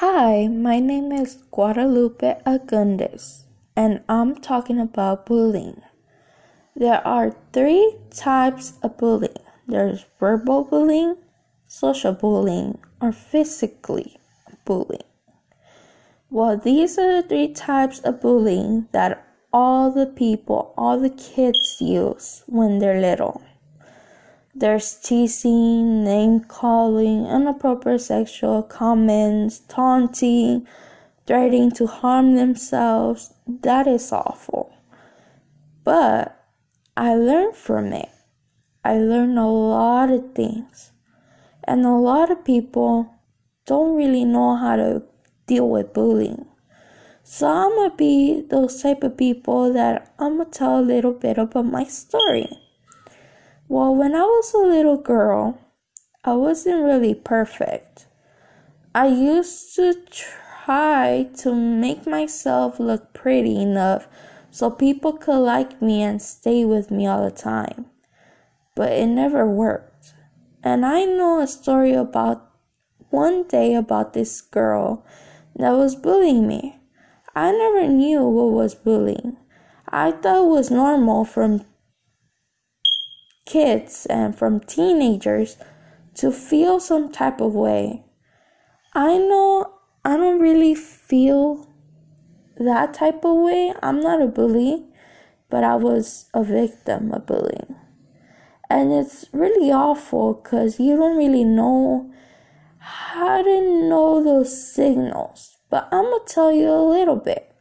Hi, my name is Guadalupe Agundes, and I'm talking about bullying. There are three types of bullying there's verbal bullying, social bullying, or physically bullying. Well, these are the three types of bullying that all the people, all the kids use when they're little. There's teasing, name calling, inappropriate sexual comments, taunting, threatening to harm themselves. That is awful. But I learned from it. I learned a lot of things. And a lot of people don't really know how to deal with bullying. So I'm gonna be those type of people that I'm gonna tell a little bit about my story. Well, when I was a little girl, I wasn't really perfect. I used to try to make myself look pretty enough so people could like me and stay with me all the time. But it never worked. And I know a story about one day about this girl that was bullying me. I never knew what was bullying. I thought it was normal from kids and from teenagers to feel some type of way. I know I don't really feel that type of way. I'm not a bully, but I was a victim of bullying. And it's really awful because you don't really know how to know those signals. But I'm going to tell you a little bit.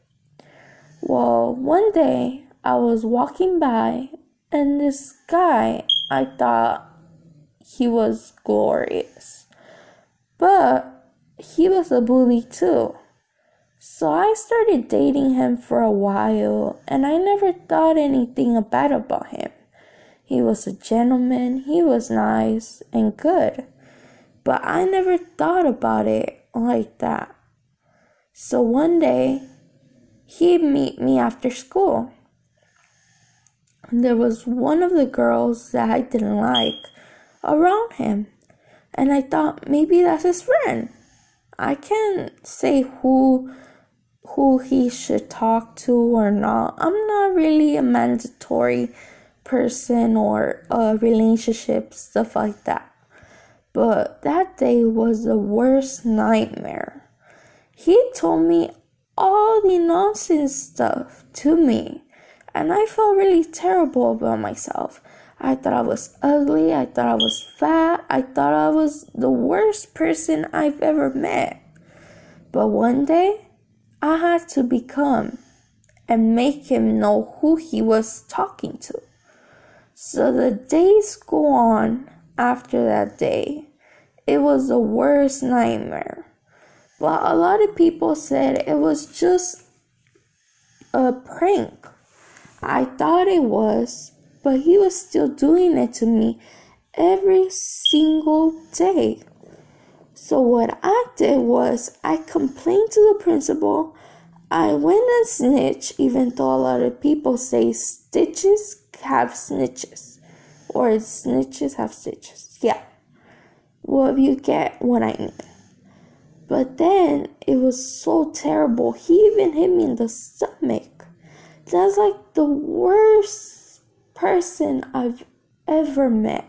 Well, one day I was walking by and this guy, I thought he was glorious. But he was a bully too. So I started dating him for a while and I never thought anything bad about him. He was a gentleman, he was nice and good. But I never thought about it like that. So one day, he'd meet me after school there was one of the girls that I didn't like around him. And I thought maybe that's his friend. I can't say who who he should talk to or not. I'm not really a mandatory person or a relationship stuff like that. But that day was the worst nightmare. He told me all the nonsense stuff to me and I felt really terrible about myself. I thought I was ugly, I thought I was fat, I thought I was the worst person I've ever met. But one day, I had to become and make him know who he was talking to. So the days go on after that day. It was the worst nightmare. But a lot of people said it was just a prank I thought it was, but he was still doing it to me every single day. So, what I did was, I complained to the principal. I went and snitched, even though a lot of people say stitches have snitches, or snitches have stitches. Yeah. Well, you get what I mean. But then it was so terrible. He even hit me in the stomach. That's like the worst person I've ever met.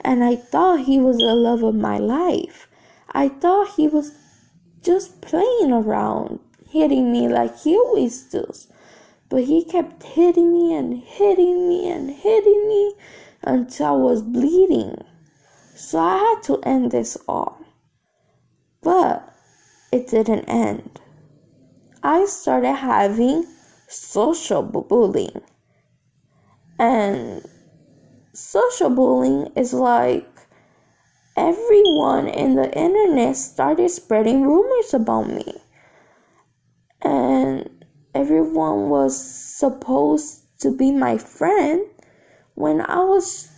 And I thought he was the love of my life. I thought he was just playing around, hitting me like he always does. But he kept hitting me and hitting me and hitting me until I was bleeding. So I had to end this all. But it didn't end. I started having social bullying. And social bullying is like everyone in the internet started spreading rumors about me. And everyone was supposed to be my friend when I was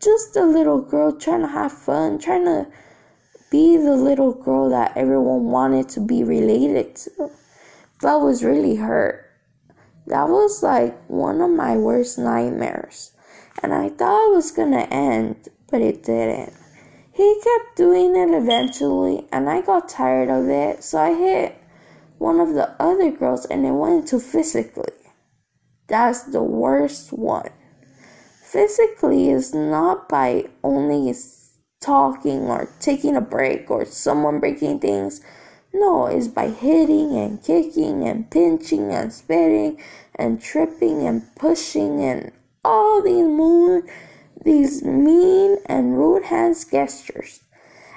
just a little girl trying to have fun, trying to be the little girl that everyone wanted to be related to. But I was really hurt. That was like one of my worst nightmares. And I thought it was gonna end, but it didn't. He kept doing it eventually, and I got tired of it, so I hit one of the other girls and it went into physically. That's the worst one. Physically is not by only talking or taking a break or someone breaking things. No, it's by hitting and kicking and pinching and spitting and tripping and pushing and all these moon, these mean and rude hands gestures.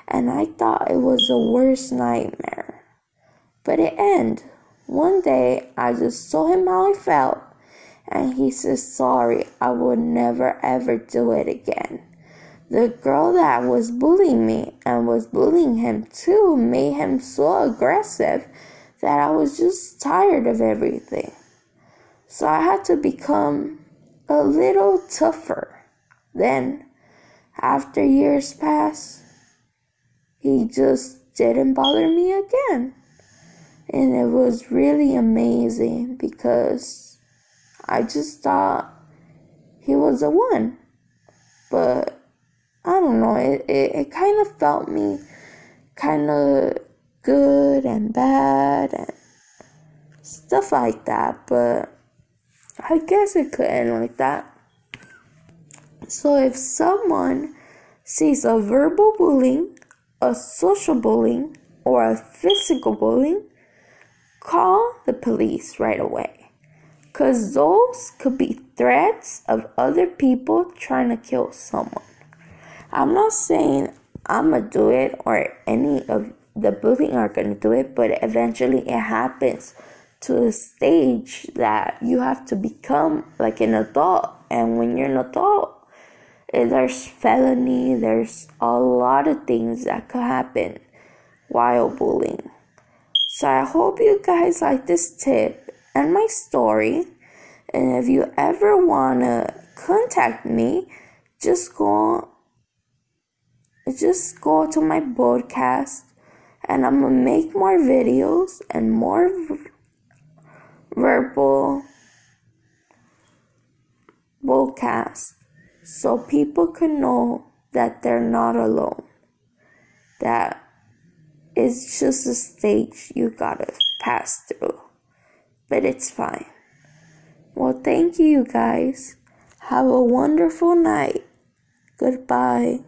And I thought it was the worst nightmare. But it ended. One day I just told him how I felt and he said sorry, I would never ever do it again. The girl that was bullying me and was bullying him too made him so aggressive that I was just tired of everything. So I had to become a little tougher. Then, after years passed, he just didn't bother me again. And it was really amazing because I just thought he was the one. But I don't know, it, it, it kind of felt me kind of good and bad and stuff like that. But I guess it could end like that. So if someone sees a verbal bullying, a social bullying, or a physical bullying, call the police right away. Because those could be threats of other people trying to kill someone. I'm not saying I'm gonna do it or any of the bullying are gonna do it, but eventually it happens to a stage that you have to become like an adult. And when you're an adult, eh, there's felony, there's a lot of things that could happen while bullying. So I hope you guys like this tip and my story. And if you ever wanna contact me, just go just go to my podcast and I'm gonna make more videos and more verbal broadcast so people can know that they're not alone. That it's just a stage you gotta pass through. But it's fine. Well, thank you, guys. Have a wonderful night. Goodbye.